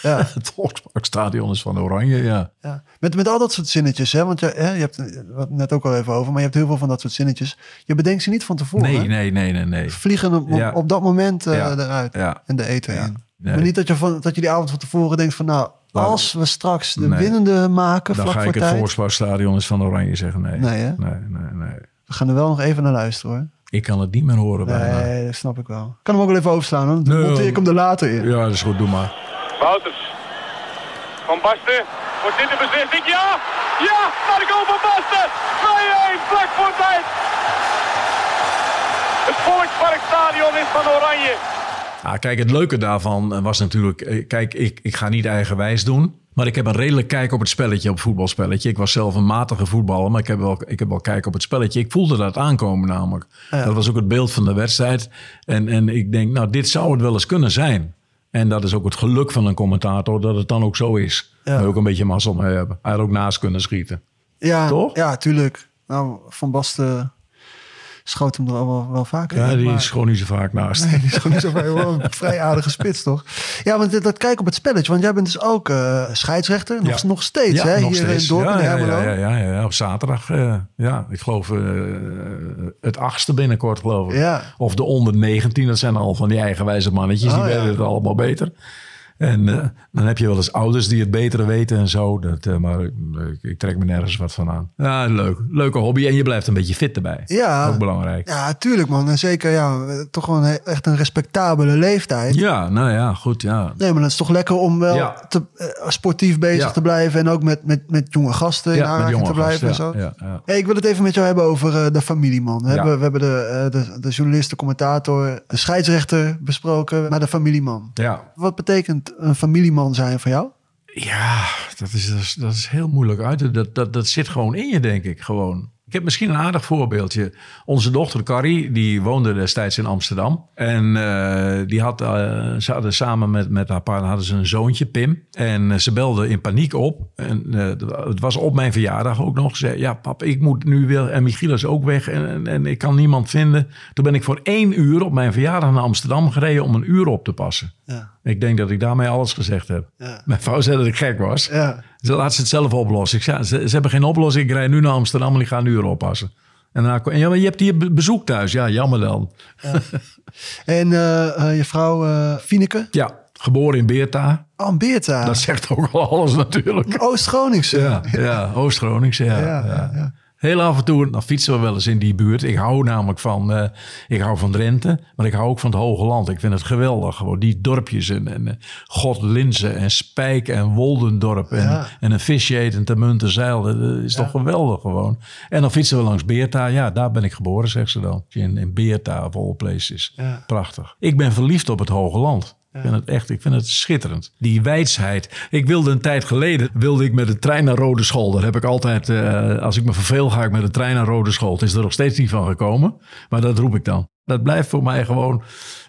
Ja. *laughs* Het Volksparkstadion is van Oranje, ja. Ja. Met, met al dat soort zinnetjes, hè? Want je, hè, je hebt het net ook al even over, maar je hebt heel veel van dat soort zinnetjes. Je bedenkt ze niet van tevoren. Nee, hè? nee, nee, nee, nee. Vliegen op, op, Ja. op dat moment eh, Ja. eruit. Ja. En de eten Ja. in. Nee. Maar niet dat je, van, dat je die avond van tevoren denkt van, nou, als we straks de nee. winnende maken Dan vlak ga ik het. Volksparkstadion is van Oranje zeggen. Nee, Nee, hè? nee, nee. nee. We gaan er wel nog even naar luisteren hoor. Ik kan het niet meer horen bijna. Nee, dat snap ik wel. Ik kan hem ook wel even overslaan. Dan Nee, monteer ik hem er later in. Ja, dat is goed. Doe maar. Wouters. Van Basten. Wordt dit de beslissing? Ja! Ja! Naar de goal van Basten! 2-1, vlak voor tijd! Het Volksparkstadion is van Oranje. Ah, kijk, het leuke daarvan was natuurlijk... eh, Kijk, ik, ik ga niet eigenwijs doen. Maar ik heb een redelijk kijk op het spelletje, op het voetbalspelletje. Ik was zelf een matige voetballer, maar ik heb wel, ik heb wel kijk op het spelletje. Ik voelde dat aankomen namelijk. Dat was ook het beeld van de wedstrijd. En, en ik denk, nou, dit zou het wel eens kunnen zijn. En dat is ook het geluk van een commentator, dat het dan ook zo is. Ja. Daar ook een beetje mazzel mee hebben. Hij had ook naast kunnen schieten. Ja, Toch? Ja, tuurlijk. Nou, Van Basten schoot hem er al wel, wel vaker Ja, in, die maar- is gewoon niet zo vaak naast. Nee, die is gewoon niet zo vrij, wel een *laughs* vrij aardige spits, toch? Ja, want dat, dat kijk op het spelletje. Want jij bent dus ook eh, scheidsrechter. Nog, Ja. nog steeds, hè? nog Hier steeds. in Dorp ja, ja, ja, ja, op zaterdag. eh, ja, ik geloof eh, het achtste binnenkort, geloof ik. Of de onder 19, dat zijn al van die eigenwijze mannetjes. die Oh, ja. weten het allemaal beter. En eh, dan heb je wel eens ouders die het beter weten en zo. Dat, eh, maar ik, ik trek me nergens wat van aan. Ja, leuk. Leuke hobby. En je blijft een beetje fit erbij. Ja. Ook belangrijk. Ja, tuurlijk, man. En zeker, ja, toch een, echt een respectabele leeftijd. Ja, nou ja, goed. Ja. Nee, maar het is toch lekker om wel Ja. te, eh, sportief bezig Ja. te blijven. En ook met, met, met jonge gasten in Ja, met aanraking jonge te blijven gasten, en zo. ja, ja, ja. Hey, ik wil het even met jou hebben over eh, de familie, man. We, Ja. hebben, we hebben de, eh, de, de journalist, de commentator, de scheidsrechter besproken. Maar de familieman. ja. Wat betekent een familieman zijn voor jou? Ja, dat is, dat is, dat is heel moeilijk uit. Dat, dat, dat zit gewoon in je, denk ik. Gewoon. Ik heb misschien een aardig voorbeeldje. Onze dochter Carrie, die woonde destijds in Amsterdam. En eh, die had, eh, ze hadden samen met, met haar partner hadden ze een zoontje, Pim. En eh, ze belde in paniek op. En het was op mijn verjaardag ook nog. Ze zei, ja pap, ik moet nu weer... En Michiel is ook weg en, en, en ik kan niemand vinden. Toen ben ik voor één uur op mijn verjaardag naar Amsterdam gereden... om een uur op te passen. Ja. Ik denk dat ik daarmee alles gezegd heb. Ja. Mijn vrouw zei dat ik gek was. Ja. Ze laat ze het zelf oplossen. Ik zei, ze, ze hebben geen oplossing. Ik rijd nu naar Amsterdam en ik ga een uur oppassen. En daarna, kon- ja, maar je hebt hier be- bezoek thuis. Ja, jammer dan. *laughs* En eh, eh, je vrouw Fieneke? Ja, geboren in Beerta. Oh, Beerta. Dat zegt ook wel alles natuurlijk. Oost-Groningse. Ja, ja Oost-Groningse. Ja, Ja, ja. ja, ja. Heel af en toe dan fietsen we wel eens in die buurt. Ik hou namelijk van, eh, ik hou van Drenthe, maar ik hou ook van het Hoge Land. Ik vind het geweldig. Gewoon die dorpjes en, en eh, Godlinze en Spijk en Woldendorp en, Ja. en een visje eten te Muntenzeil. Dat is toch geweldig gewoon. En dan fietsen we langs Beerta. Ja, daar ben ik geboren, zegt ze dan. In, in Beerta of all places. Ja. Prachtig. Ik ben verliefd op het Hoge Land. Ik vind het echt, ik vind het schitterend. Die wijsheid. Ik wilde een tijd geleden, wilde ik met de trein naar Rode School. Daar heb ik altijd, eh, als ik me verveel, ga ik met de trein naar Rode School. Het is er nog steeds niet van gekomen, maar dat roep ik dan. Dat blijft voor mij gewoon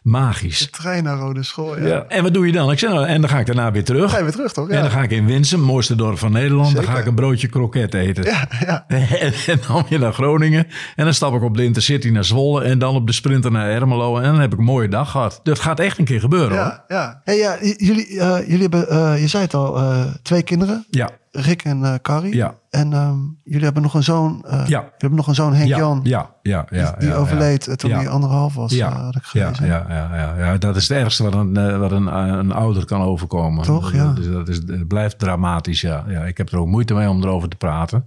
magisch. Trein naar Rode School, ja. Ja. En wat doe je dan? Ik zeg, nou, en dan ga ik daarna weer terug. Ga je weer terug, toch? En dan Ja. ga ik in Winsum, mooiste dorp van Nederland. Dan ga ik een broodje kroket eten. Ja, ja. *laughs* En, en dan weer naar Groningen. En dan stap ik op de Intercity naar Zwolle. En dan op de Sprinter naar Ermelo. En dan heb ik een mooie dag gehad. Dat gaat echt een keer gebeuren hoor. Ja, ja. Hey, ja jullie, eh, jullie hebben, eh, je zei het al, eh, twee kinderen. Ja. Rick en eh Carrie. Ja. En ehm, jullie hebben nog een zoon. eh, Ja. Jullie hebben nog een zoon, Henk Ja, Jan. ja, ja, ja. die die overleed eh, toen hij anderhalf was, Ja, had ik ja, gelezen. ja, ja, ja, ja, dat is het ergste wat een, wat een, een ouder kan overkomen. Toch, dat, ja. Dat, is, dat blijft dramatisch, ja. ja. Ik heb er ook moeite mee om erover te praten.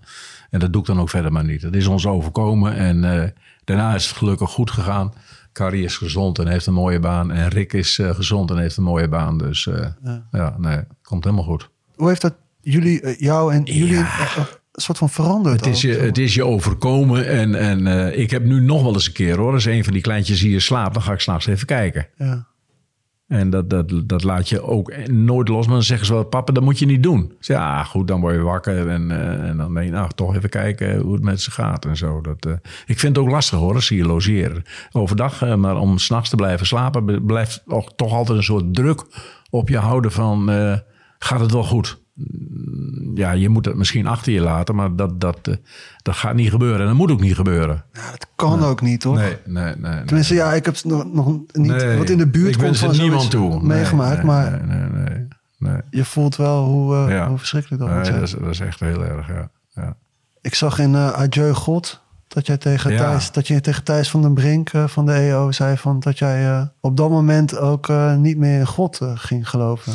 En dat doe ik dan ook verder maar niet. Het is ons overkomen en daarna is het gelukkig goed gegaan. Carrie is gezond en heeft een mooie baan. En Rick is gezond en heeft een mooie baan. Dus ja. nee, komt helemaal goed. Hoe heeft dat jullie, eh, jou en jullie eh, eh, een soort van veranderd? Het is, je, het is je overkomen. En, en ik heb nu nog wel eens een keer hoor. Als een van die kleintjes hier slaapt, dan ga ik s'nachts even kijken. Ja. En dat, dat, dat laat je ook nooit los. Maar dan zeggen ze wel, papa, dat moet je niet doen. Zeg, ja, goed, dan word je wakker. En, en dan denk je, nou, toch even kijken hoe het met ze gaat en zo. Dat, ik vind het ook lastig hoor, als ze hier logeren. Overdag, maar om s'nachts te blijven slapen... blijft toch, altijd een soort druk op je houden van... gaat het wel goed? Ja, je moet het misschien achter je laten, maar dat, dat, eh, dat gaat niet gebeuren. En dat moet ook niet gebeuren. Dat kan ook niet, toch? Nee, nee, nee. nee. Tenminste, ja, ik heb het nog, nog niet Nee, wat in de buurt komt van niemand toe. Meegemaakt. maar Nee, nee, nee. nee. je voelt wel hoe, eh, Ja. hoe verschrikkelijk dat Nee, moet zijn. dat, is, dat is echt heel erg, ja. ja. Ik zag in eh Adieu God dat jij tegen Ja. Thijs, dat je tegen Thijs van den Brink van de EO zei van dat jij op dat moment ook niet meer in God ging geloven.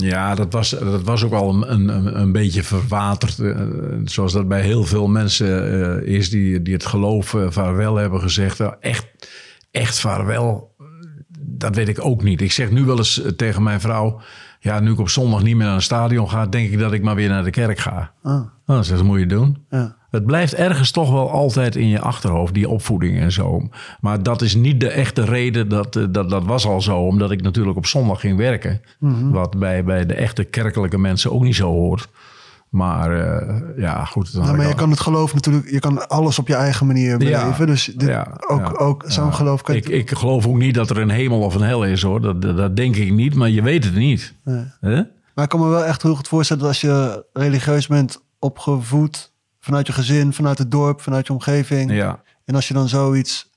Ja, dat was, dat was ook al een, een, een beetje verwaterd. eh, zoals dat bij heel veel mensen eh, is die, die het geloof eh, vaarwel hebben gezegd. Nou, echt, echt vaarwel, dat weet ik ook niet. Ik zeg nu wel eens tegen mijn vrouw... Ja, nu ik op zondag niet meer naar een stadion ga... denk ik dat ik maar weer naar de kerk ga. Ah, Nou, zegt ze, moet je doen. ja. Het blijft ergens toch wel altijd in je achterhoofd, die opvoeding en zo. Maar dat is niet de echte reden, dat, eh, dat, dat was al zo, omdat ik natuurlijk op zondag ging werken. Mhm. Wat bij, bij de echte kerkelijke mensen ook niet zo hoort. Maar eh, ja, goed. dan Ja, maar je al- kan het geloof natuurlijk, je kan alles op je eigen manier beleven. dus dit, ja, ook, ook zo'n geloof kan Ik, ik geloof ook niet dat er een hemel of een hel is hoor. Dat, dat, dat denk ik niet, maar je weet het niet. Nee. Maar ik kan me wel echt heel goed voorstellen dat als je religieus bent opgevoed vanuit je gezin, vanuit het dorp, vanuit je omgeving. Ja. En als je dan zoiets,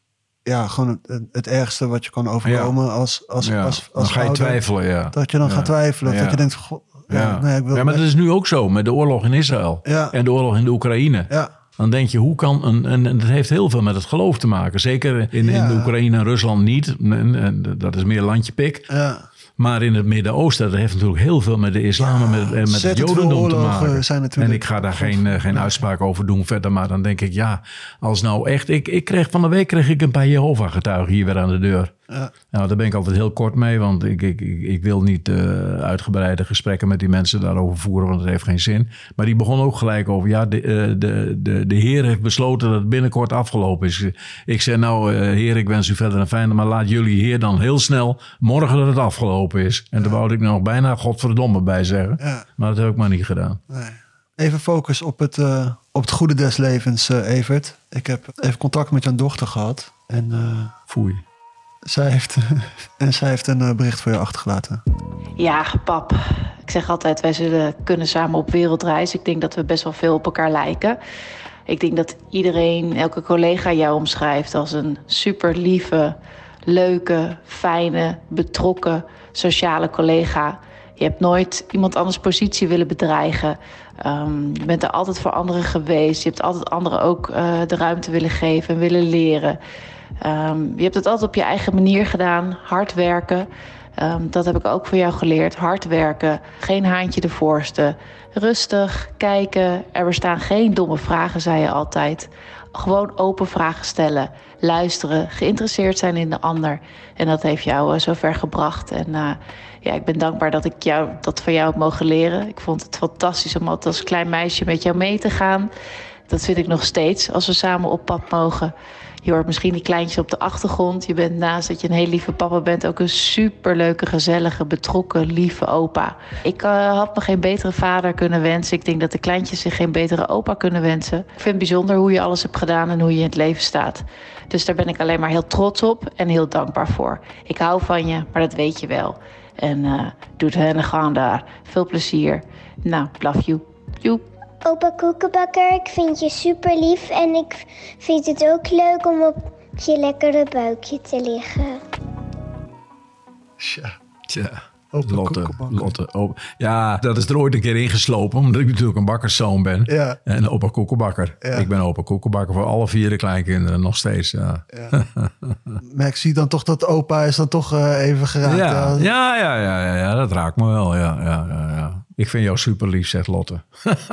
ja, gewoon het, het ergste wat je kan overkomen als, als, ja. als, als dan ga je ouder, twijfelen, ja. Dat je dan Ja. gaat twijfelen. Dat je denkt, ja, nee, ik wil ja, maar dat is nu ook zo met de oorlog in Israël en de oorlog in de Oekraïne. Ja, Dan denk je, hoe kan een. En en dat heeft heel veel met het geloof te maken. Zeker in, in de Oekraïne en Rusland niet. En, en dat is meer landje pik. ja. Maar in het Midden-Oosten, dat heeft natuurlijk heel veel met de islam en met, met het jodendom te maken. zijn en ik ga daar geen, eh, geen uitspraak over doen verder. Maar dan denk ik, ja, als nou echt. Ik, ik kreeg van de week kreeg ik een paar Jehovah-getuigen hier weer aan de deur. Ja. Nou, daar ben ik altijd heel kort mee, want ik, ik, ik, wil niet eh, uitgebreide gesprekken met die mensen daarover voeren, want het heeft geen zin. Maar die begon ook gelijk over, ja, de, eh, de, de, de Heer heeft besloten dat het binnenkort afgelopen is. Ik zei, nou, eh, Heer, ik wens u verder een fijne, maar laat jullie Heer dan heel snel morgen dat het afgelopen is. En daar wou ik nog bijna godverdomme bij zeggen, Ja. maar dat heb ik maar niet gedaan. Nee. Even focus op het, op het goede des levens, Evert. Ik heb even contact met jouw dochter gehad. En, Foei. Zij, heeft, *laughs* en zij heeft een eh, bericht voor je achtergelaten. Ja, pap. Ik zeg altijd, wij zullen kunnen samen op wereldreis. Ik denk dat we best wel veel op elkaar lijken. Ik denk dat iedereen, elke collega jou omschrijft als een super lieve, leuke, fijne, betrokken, sociale collega. Je hebt nooit iemand anders positie willen bedreigen. Ehm, je bent er altijd voor anderen geweest. Je hebt altijd anderen ook eh, de ruimte willen geven en willen leren. Ehm, je hebt het altijd op je eigen manier gedaan, hard werken. Ehm, dat heb ik ook van jou geleerd. Hard werken, geen haantje de voorste. Rustig, kijken. Er bestaan geen domme vragen, zei je altijd. Gewoon open vragen stellen, luisteren, geïnteresseerd zijn in de ander. En dat heeft jou eh, zover gebracht. En eh, ja, ik ben dankbaar dat ik jou, dat van jou heb mogen leren. Ik vond het fantastisch om altijd als klein meisje met jou mee te gaan. Dat vind ik nog steeds als we samen op pad mogen. Je hoort misschien die kleintjes op de achtergrond. Je bent naast dat je een hele lieve papa bent... ook een superleuke, gezellige, betrokken, lieve opa. Ik eh, had me geen betere vader kunnen wensen. Ik denk dat de kleintjes zich geen betere opa kunnen wensen. Ik vind het bijzonder hoe je alles hebt gedaan en hoe je in het leven staat. Dus daar ben ik alleen maar heel trots op en heel dankbaar voor. Ik hou van je, maar dat weet je wel. En eh doe het hen gaan daar. Veel plezier. Nou, love you. Joep. Opa Koekenbakker, ik vind je super lief en ik vind het ook leuk om op je lekkere buikje te liggen. Tja. Tja. Opa Lotte, opa. Ja, dat is er ooit een keer ingeslopen, omdat ik natuurlijk een bakkerszoon ben. Ja. En opa koekenbakker. Ja. Ik ben opa koekenbakker voor alle vier de kleinkinderen nog steeds. Ja, *laughs* Maar ik zie dan toch dat opa is dan toch eh, even geraakt. ja, hè? ja, ja, ja, ja, ja, dat raakt me wel. Ja, ja, ja, ja. Ik vind jou super lief, zegt Lotte.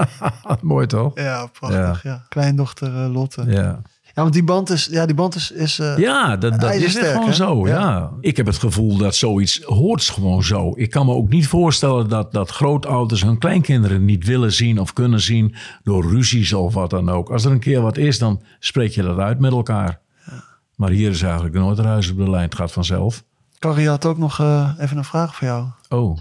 *laughs* Mooi toch? Ja, prachtig. Ja. Kleindochter eh, Lotte. Ja. Ja. want die band is, ja, die band is, is eh, Ja, dat, dat is gewoon hè? zo. Ja. Ja. Ik heb het gevoel dat zoiets hoort gewoon zo. Ik kan me ook niet voorstellen dat, dat grootouders hun kleinkinderen niet willen zien of kunnen zien door ruzies of wat dan ook. Als er een keer wat is, dan spreek je dat uit met elkaar. Maar hier is eigenlijk nooit een huis op de lijn. Het gaat vanzelf. Carrie had ook nog eh, even een vraag voor jou. Oh,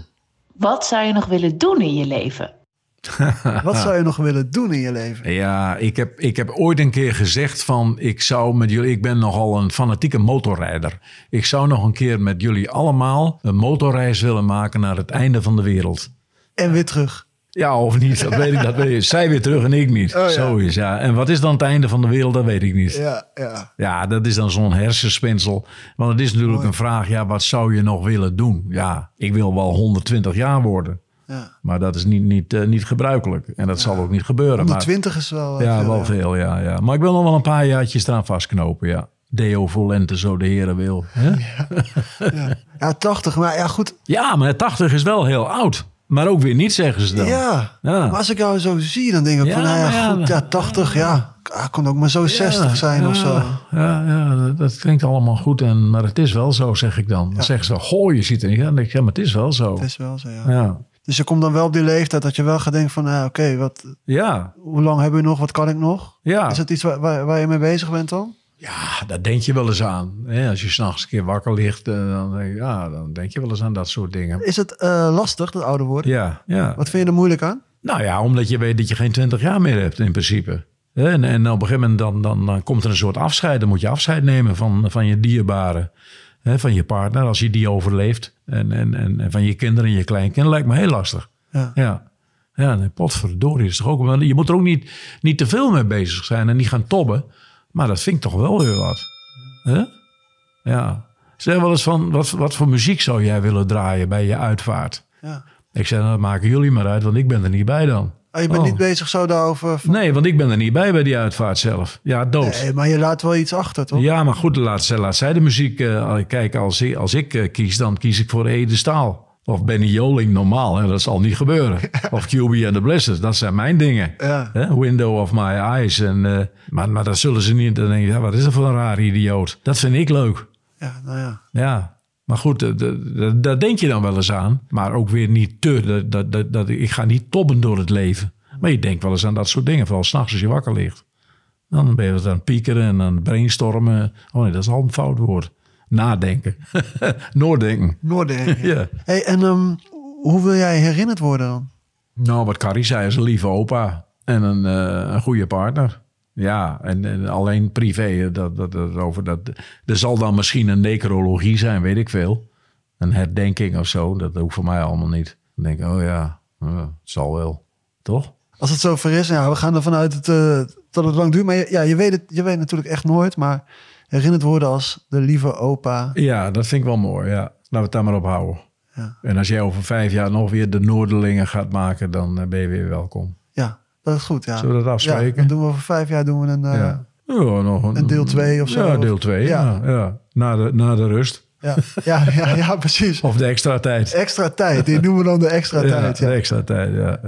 Wat zou je nog willen doen in je leven? *laughs* Wat zou je nog willen doen in je leven? Ja, ik heb, ik heb ooit een keer gezegd van ik zou met jullie, ik ben nogal een fanatieke motorrijder. Ik zou nog een keer met jullie allemaal een motorreis willen maken naar het einde van de wereld. En weer terug. Ja, of niet, dat weet ik. Dat weet ik. Zij weer terug en ik niet. Oh, ja. Zo is ja. En wat is dan het einde van de wereld, dat weet ik niet. Ja, Ja, ja. dat is dan zo'n hersenspinsel. Want het is natuurlijk een vraag, ja, wat zou je nog willen doen? Ja, ik wil wel 120 jaar worden. ja. Maar dat is niet, niet, eh, niet gebruikelijk. En dat zal ook niet gebeuren. Maar, 120 is wel eh, ja, veel, wel ja. veel, ja, ja. Maar ik wil nog wel een paar jaartjes eraan vastknopen, ja. Deo volente, zo de heren wil. Hè? Ja, 80. Maar ja, goed. Ja, maar 80 is wel heel oud. Maar ook weer niet, zeggen ze dan. Ja. Ja. Maar als ik jou zo zie, dan denk ik Ja, van, nou ja, ja, goed, ja, 80, ja. Ah, kan ook maar zo 60 zijn of zo. Ja, ja, dat- klinkt allemaal goed. En, maar het is wel zo, zeg ik dan. Dan zeggen ze, goh, je ziet er niet aan. Dan denk ik, ja, maar het is wel zo. Het is wel zo, ja. Ja. Dus je komt dan wel op die leeftijd dat je wel gaat denken van, nou, oké, wat, Ja, hoe lang hebben we nog? Wat kan ik nog? ja. Is dat iets waar, waar, waar je mee bezig bent dan? Ja, daar denk je wel eens aan. Als je s'nachts een keer wakker ligt, eh, dan, denk je, ja, dan denk je wel eens aan dat soort dingen. Is het eh, lastig, dat ouder worden? Ja, ja. Wat vind je er moeilijk aan? Nou ja, omdat je weet dat je geen twintig jaar meer hebt in principe. En, en op een gegeven moment dan, dan, dan komt er een soort afscheid. Dan moet je afscheid nemen van, van je dierbare. Hè, van je partner, als je die overleeft. En, en, en, en van je kinderen en je kleinkinderen. Lijkt me heel lastig. Ja. Ja. Ja, nee, potverdorie is toch ook... Je moet er ook niet, niet te veel mee bezig zijn en niet gaan tobben. Maar dat vind ik toch wel weer wat. Hè? Ja. Zeg wel eens van, wat, wat voor muziek zou jij willen draaien bij je uitvaart? Ja. Ik zei, nou, dat maken jullie maar uit, want ik ben er niet bij dan. Oh, je bent Oh. niet bezig zo daarover? van- Nee, want ik ben er niet bij bij die uitvaart zelf. Ja, dood. Nee, maar je laat wel iets achter, toch? Ja, maar goed, laat, zij- laat zij de muziek eh, kijken. Als ik, als ik eh, kies, dan kies ik voor Ede Staal. Of Benny Joling normaal, hè? dat zal niet gebeuren. *laughs* Of QB and the Blisters, dat zijn mijn dingen. Ja. Hè? Window of my eyes. En, eh, maar, maar dat zullen ze niet. Dan denk je, ja, wat is dat voor een rare idioot? Dat vind ik leuk. Ja, nou ja. Ja, maar goed, daar denk je dan wel eens aan. Maar ook weer niet te. Dat, dat, dat, dat, ik ga niet tobben door het leven. Maar je denkt wel eens aan dat soort dingen. Vooral s'nachts als je wakker ligt. Dan ben je wat aan het piekeren en aan het brainstormen. Oh nee, dat is al een fout woord. Nadenken. *laughs* Noordenken. Noorden. *laughs* Ja. Hey, en ehm, hoe wil jij herinnerd worden dan? Nou, wat Carrie zei, is een lieve opa. En een, eh, een goede partner. Ja, en, en alleen privé. eh, Dat, dat, dat, over dat, er zal dan misschien een necrologie zijn, weet ik veel. Een herdenking of zo. Dat hoeft voor mij allemaal niet. Dan denk ik, oh ja, eh, het zal wel. Toch? Als het zover is, ja, we gaan ervan uit het, eh, dat het lang duurt. Maar ja, je, weet het, je weet natuurlijk echt nooit. Maar herinnerd worden als de lieve opa. Ja, dat vind ik wel mooi. Ja. Laten we het daar maar op houden. Ja. En als jij over vijf jaar nog weer de Noorderlingen gaat maken, dan eh, ben je weer welkom. Ja, dat is goed. Ja. Zullen we dat afspreken? Ja, dan doen we over vijf jaar doen we een, eh, ja. Ja, nog een, een deel twee of zo. Ja, deel 2. Ja. Ja, Na, de, na de rust. ja, ja, ja, ja, precies. Of de extra tijd. Extra tijd. Die noemen we dan de extra tijd. Ja, Ja. de extra tijd, ja.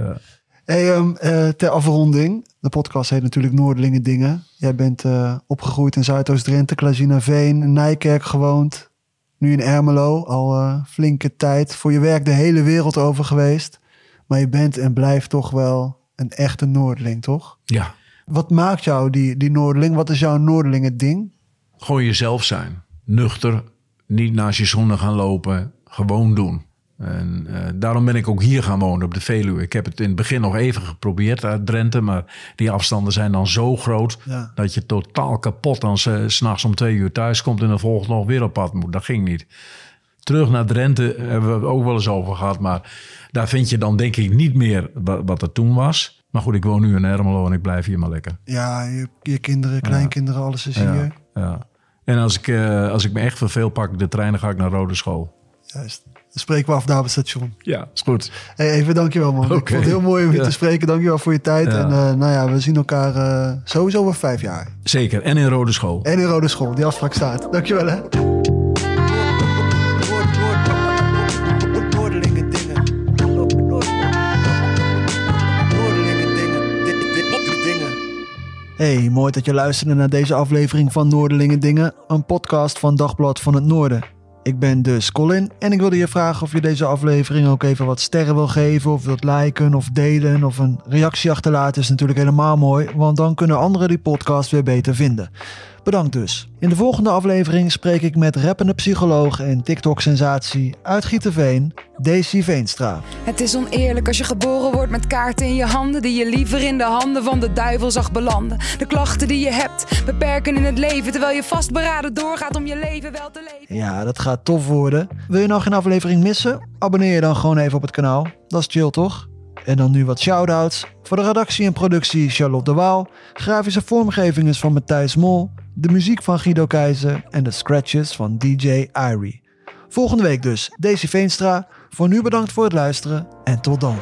Hey, ehm, eh, ter afronding. De podcast heet natuurlijk Noordelingen Dingen. Jij bent eh, opgegroeid in Zuidoost-Drenthe, Klazinaveen, in Nijkerk gewoond. Nu in Ermelo, al eh, flinke tijd. Voor je werk de hele wereld over geweest. Maar je bent en blijft toch wel een echte Noordeling, toch? Ja, Wat maakt jou die, die Noordeling? Wat is jouw Noordelingen ding? gewoon jezelf zijn. Nuchter, niet naast je schoenen gaan lopen, gewoon doen. En eh, daarom ben ik ook hier gaan wonen op de Veluwe. Ik heb het in het begin nog even geprobeerd uit Drenthe, maar die afstanden zijn dan zo groot Ja. dat je totaal kapot dan s- s'nachts om twee uur thuis komt en de volgende nog weer op pad moet. Dat ging niet. Terug naar Drenthe hebben we het ook wel eens over gehad, maar daar vind je dan denk ik niet meer wa- wat er toen was. Maar goed, ik woon nu in Ermelo en ik blijf hier maar lekker. Ja, je, je kinderen, kleinkinderen, alles is Ja, hier. ja. En als ik, eh, als ik me echt verveel, pak ik de trein en ga ik naar Rode School. Juist. Dan spreken we af daar op het station. Ja, is goed. Hey, even dankjewel man. Ik Oké. vond het heel mooi om je Ja. te spreken. Dankjewel voor je tijd. Ja. En eh, nou ja, we zien elkaar eh, sowieso over vijf jaar. Zeker. En in Rode School. En in Rode School. Die afspraak staat. Dankjewel hè. Noordelingen dingen. Noordelingen dingen. Hey, mooi dat je luisterde naar deze aflevering van Noordelingen Dingen, een podcast van Dagblad van het Noorden. Ik ben dus Colin en ik wilde je vragen of je deze aflevering ook even wat sterren wil geven, of wilt liken of delen of een reactie achterlaten is natuurlijk helemaal mooi, want dan kunnen anderen die podcast weer beter vinden. Bedankt dus. In de volgende aflevering spreek ik met rappende psycholoog en TikTok-sensatie uit Gieterveen, Daisy Veenstra. Het is oneerlijk als je geboren wordt met kaarten in je handen die je liever in de handen van de duivel zag belanden. De klachten die je hebt beperken in het leven terwijl je vastberaden doorgaat om je leven wel te leven. Ja, dat gaat tof worden. Wil je nog geen aflevering missen? Abonneer je dan gewoon even op het kanaal. Dat is chill toch? En dan nu wat shout-outs. Voor de redactie en productie Charlotte de Waal. Grafische vormgeving is van Matthijs Mol. De muziek van Guido Keizer. En de scratches van DJ Irie. Volgende week dus Daisy Veenstra. Voor nu bedankt voor het luisteren en tot dan.